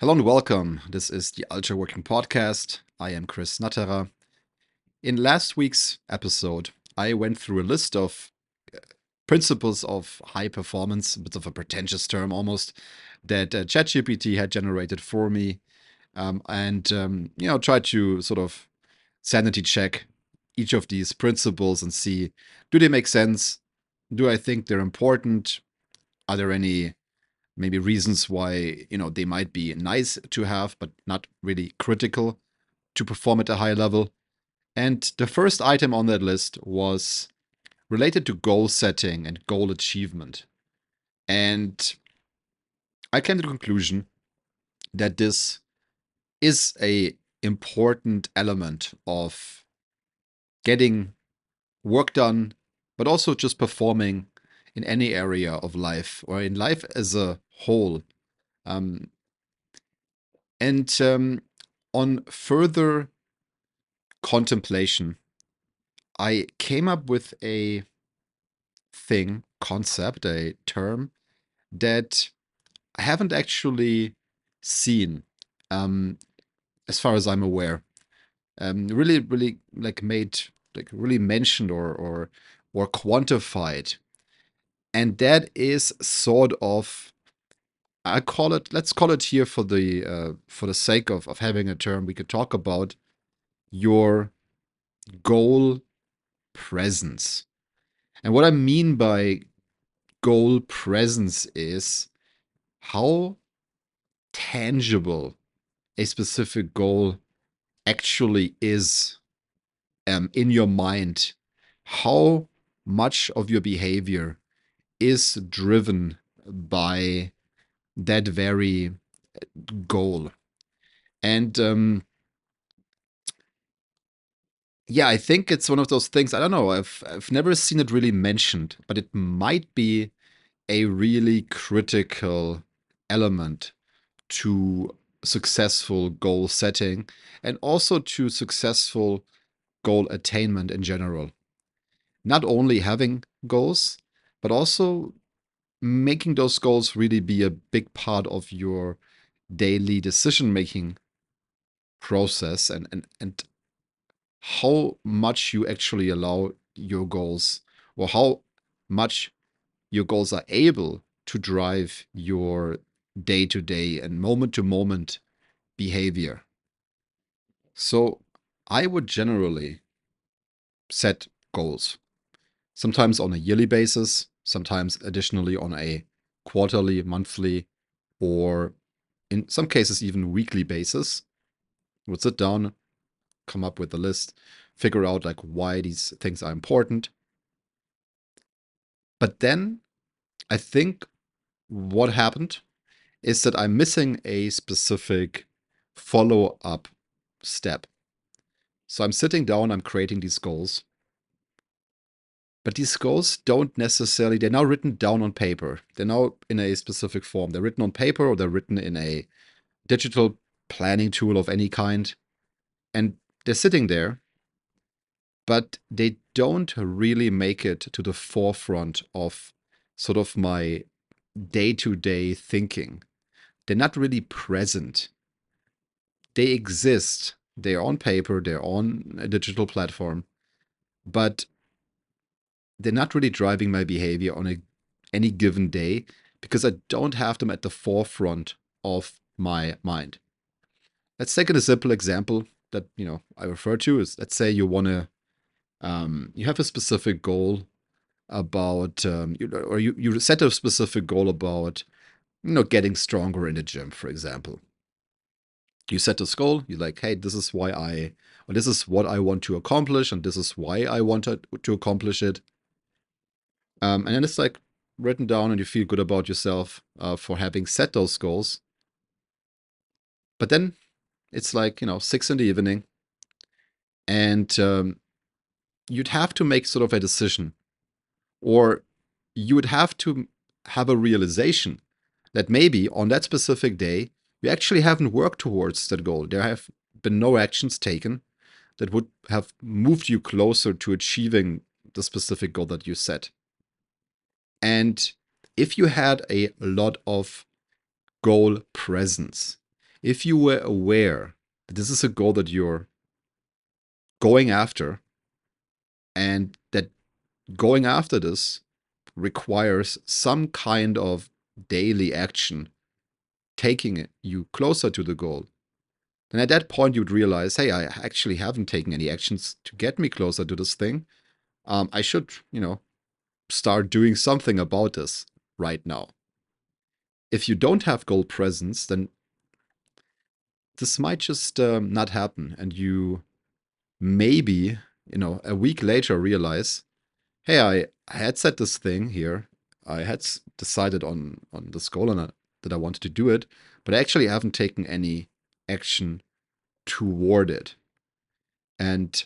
Hello and welcome. This is the Ultra Working Podcast. I am Chris Natterer. In last week's episode, I went through a list of uh, principles of high performance, a bit of a pretentious term almost, that uh, ChatGPT had generated for me, um, and um, you know tried to sort of sanity check each of these principles and see do they make sense? Do I think they're important? Are there any maybe reasons why you know they might be nice to have but not really critical to perform at a high level. And the first item on that list was related to goal setting and goal achievement. And i came to the conclusion that this is a important element of getting work done but also just performing in any area of life or in life as a whole. Um, and um, on further contemplation, I came up with a thing, concept, a term that I haven't actually seen, um, as far as I'm aware. Um, really, really like made, like really mentioned or or or quantified, and that is sort of I call it. Let's call it here for the uh, for the sake of of having a term. We could talk about your goal presence, and what I mean by goal presence is how tangible a specific goal actually is um, in your mind. How much of your behavior is driven by that very goal. And um, yeah, I think it's one of those things. I don't know. I've I've never seen it really mentioned, but it might be a really critical element to successful goal setting and also to successful goal attainment in general. Not only having goals, but also making those goals really be a big part of your daily decision making process and, and and how much you actually allow your goals or how much your goals are able to drive your day to day and moment to moment behavior. So I would generally set goals, sometimes on a yearly basis, sometimes additionally on a quarterly, monthly, or in some cases even weekly basis. We'll sit down, come up with a list, figure out like why these things are important. But then I think what happened is that I'm missing a specific follow up step. So I'm sitting down, I'm creating these goals, but these goals don't necessarily, they're now written down on paper. They're now in a specific form. They're written on paper or they're written in a digital planning tool of any kind. And they're sitting there, but they don't really make it to the forefront of sort of my day to day thinking. They're not really present. They exist. They're on paper, they're on a digital platform, but they're not really driving my behavior on a any given day because I don't have them at the forefront of my mind. Let's take a simple example that you know I refer to is let's say you want to um, you have a specific goal about um, you, or you, you set a specific goal about you know getting stronger in the gym for example you set this goal you're like hey this is why i or this is what i want to accomplish and this is why i wanted to accomplish it um, and then it's like written down and you feel good about yourself uh, for having set those goals. But then it's like, you know, six in the evening and um, you'd have to make sort of a decision or you would have to have a realization that maybe on that specific day you actually haven't worked towards that goal. There have been no actions taken that would have moved you closer to achieving the specific goal that you set. And if you had a lot of goal presence, if you were aware that this is a goal that you're going after and that going after this requires some kind of daily action taking you closer to the goal, then at that point you'd realize, hey, I actually haven't taken any actions to get me closer to this thing. Um, I should, you know, start doing something about this right now. If you don't have goal presence, then this might just um, not happen, and you maybe, you know, a week later realize, hey, I, I had set this thing here. I had decided on on this goal and I, that I wanted to do it, but I actually haven't taken any action toward it. And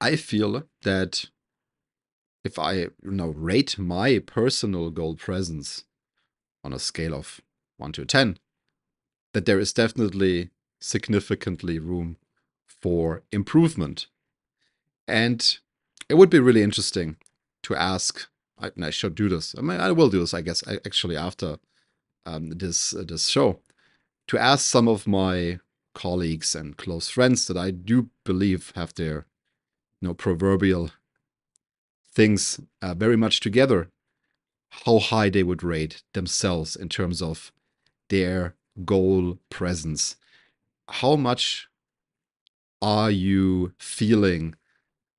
I feel that if I you know rate my personal goal presence on a scale of 1 to 10, that there is definitely significantly room for improvement. And it would be really interesting to ask. I, I should do this. I mean, I will do this, I guess, actually after um, this uh, this show, to ask some of my colleagues and close friends that I do believe have their, you know, proverbial things uh, very much together, how high they would rate themselves in terms of their goal presence. How much are you feeling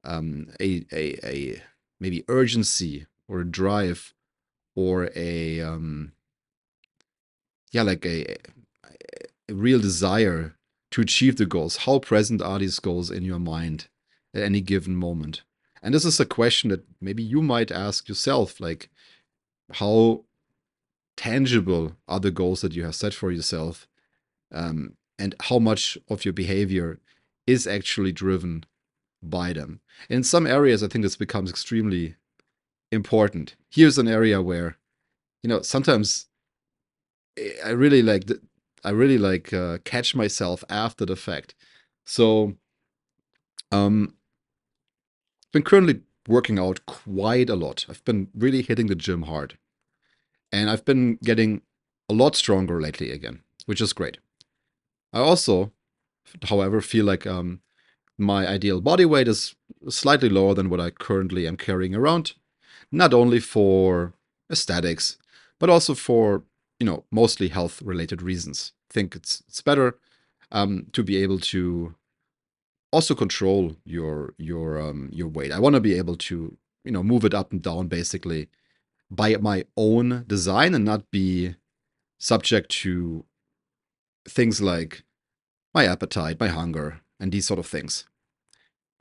um, a, a, a maybe urgency or a drive or a um, yeah like a, a real desire to achieve the goals how present are these goals in your mind at any given moment and this is a question that maybe you might ask yourself like how tangible are the goals that you have set for yourself um, and how much of your behavior is actually driven by them. In some areas, I think this becomes extremely important. Here's an area where, you know, sometimes I really like, I really like uh, catch myself after the fact. So, um, been currently working out quite a lot. I've been really hitting the gym hard, and I've been getting a lot stronger lately again, which is great. I also, however, feel like um, my ideal body weight is slightly lower than what I currently am carrying around, not only for aesthetics, but also for, you know, mostly health related reasons. I think it's it's better um, to be able to also control your your um, your weight. I want to be able to, you know, move it up and down basically by my own design and not be subject to things like my appetite, my hunger, and these sort of things.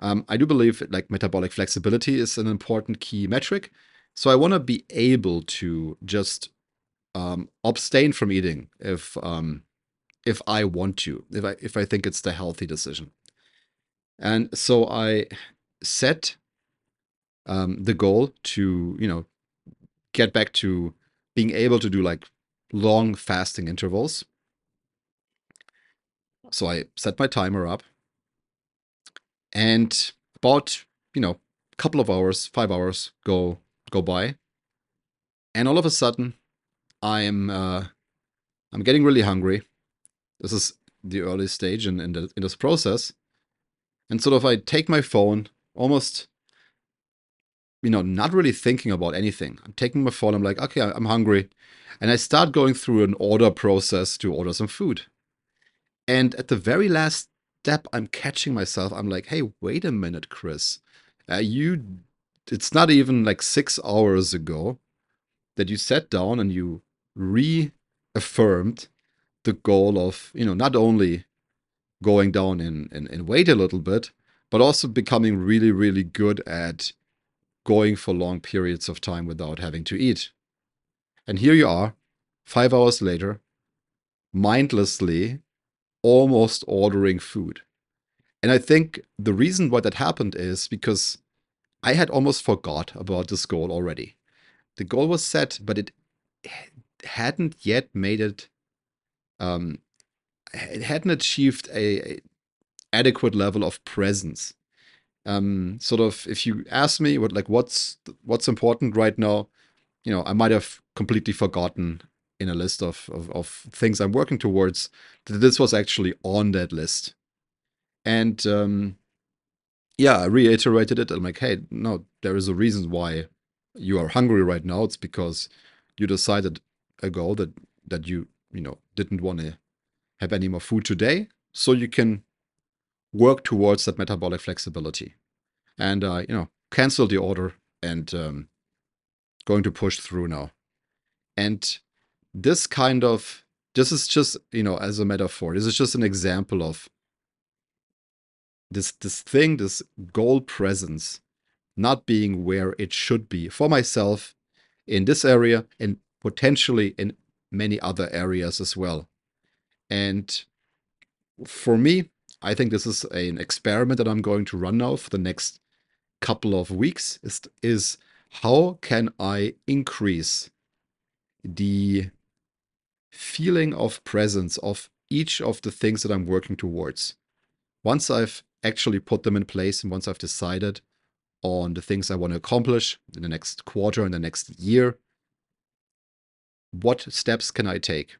Um, I do believe like metabolic flexibility is an important key metric. So I want to be able to just um, abstain from eating if um, if I want to, if I if I think it's the healthy decision. And so I set um, the goal to you know get back to being able to do like long fasting intervals. So I set my timer up. And about you know a couple of hours five hours go go by. And all of a sudden i'm uh i'm getting really hungry. This is the early stage in, in, the, in this process and sort of i take my phone almost you know not really thinking about anything i'm taking my phone i'm like okay i'm hungry and i start going through an order process to order some food and at the very last step, I'm catching myself. I'm like, hey, wait a minute, Chris. Uh, you, it's not even like six hours ago that you sat down and you reaffirmed the goal of, you know, not only going down in, in, in weight a little bit, but also becoming really, really good at going for long periods of time without having to eat. And here you are, five hours later, mindlessly almost ordering food. And I think the reason why that happened is because I had almost forgot about this goal already. The goal was set, but it hadn't yet made it. Um, it hadn't achieved a, a adequate level of presence. Um, sort of, if you ask me what like what's what's important right now, you know, I might have completely forgotten in a list of, of, of things I'm working towards, that this was actually on that list. And um, yeah, I reiterated it. I'm like, hey, no, there is a reason why you are hungry right now. It's because you decided ago that that you you know didn't want to have any more food today, so you can work towards that metabolic flexibility, and uh, you know cancel the order and um, going to push through now. And this kind of this is just you know as a metaphor. This is just an example of this this thing, this goal presence, not being where it should be for myself in this area and potentially in many other areas as well. And for me, I think this is an experiment that I'm going to run now for the next couple of weeks is, is how can I increase the feeling of presence of each of the things that I'm working towards. Once I've actually put them in place and once I've decided on the things I want to accomplish in the next quarter, in the next year, what steps can I take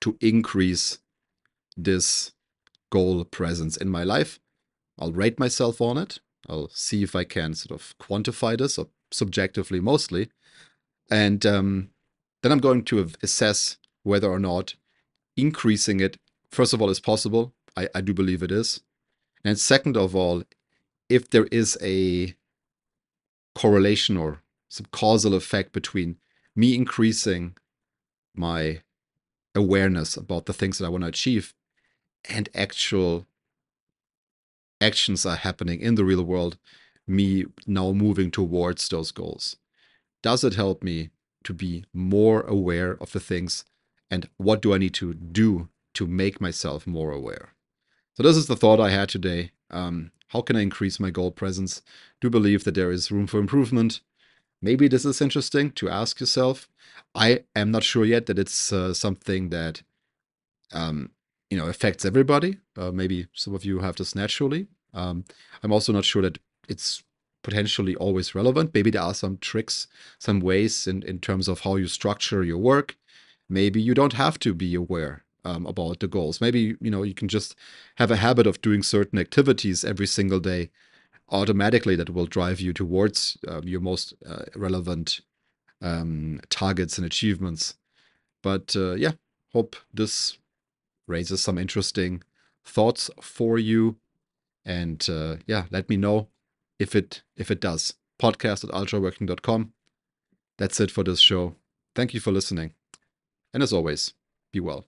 to increase this goal presence in my life? I'll rate myself on it. I'll see if I can sort of quantify this or subjectively mostly. And um, then I'm going to assess whether or not increasing it, first of all, is possible. I, I do believe it is. And second of all, if there is a correlation or some causal effect between me increasing my awareness about the things that I want to achieve and actual actions are happening in the real world, me now moving towards those goals. Does it help me to be more aware of the things and what do I need to do to make myself more aware? So this is the thought I had today. Um, how can I increase my goal presence? Do believe that there is room for improvement. Maybe this is interesting to ask yourself. I am not sure yet that it's uh, something that um, you know affects everybody. Uh, maybe some of you have this naturally. Um, I'm also not sure that it's potentially always relevant. Maybe there are some tricks, some ways in, in terms of how you structure your work. Maybe you don't have to be aware um, about the goals. Maybe you know you can just have a habit of doing certain activities every single day automatically that will drive you towards uh, your most uh, relevant um, targets and achievements. But uh, yeah, hope this raises some interesting thoughts for you. And uh, yeah, let me know if it if it does. Podcast at ultraworking.com. That's it for this show. Thank you for listening. And as always, be well.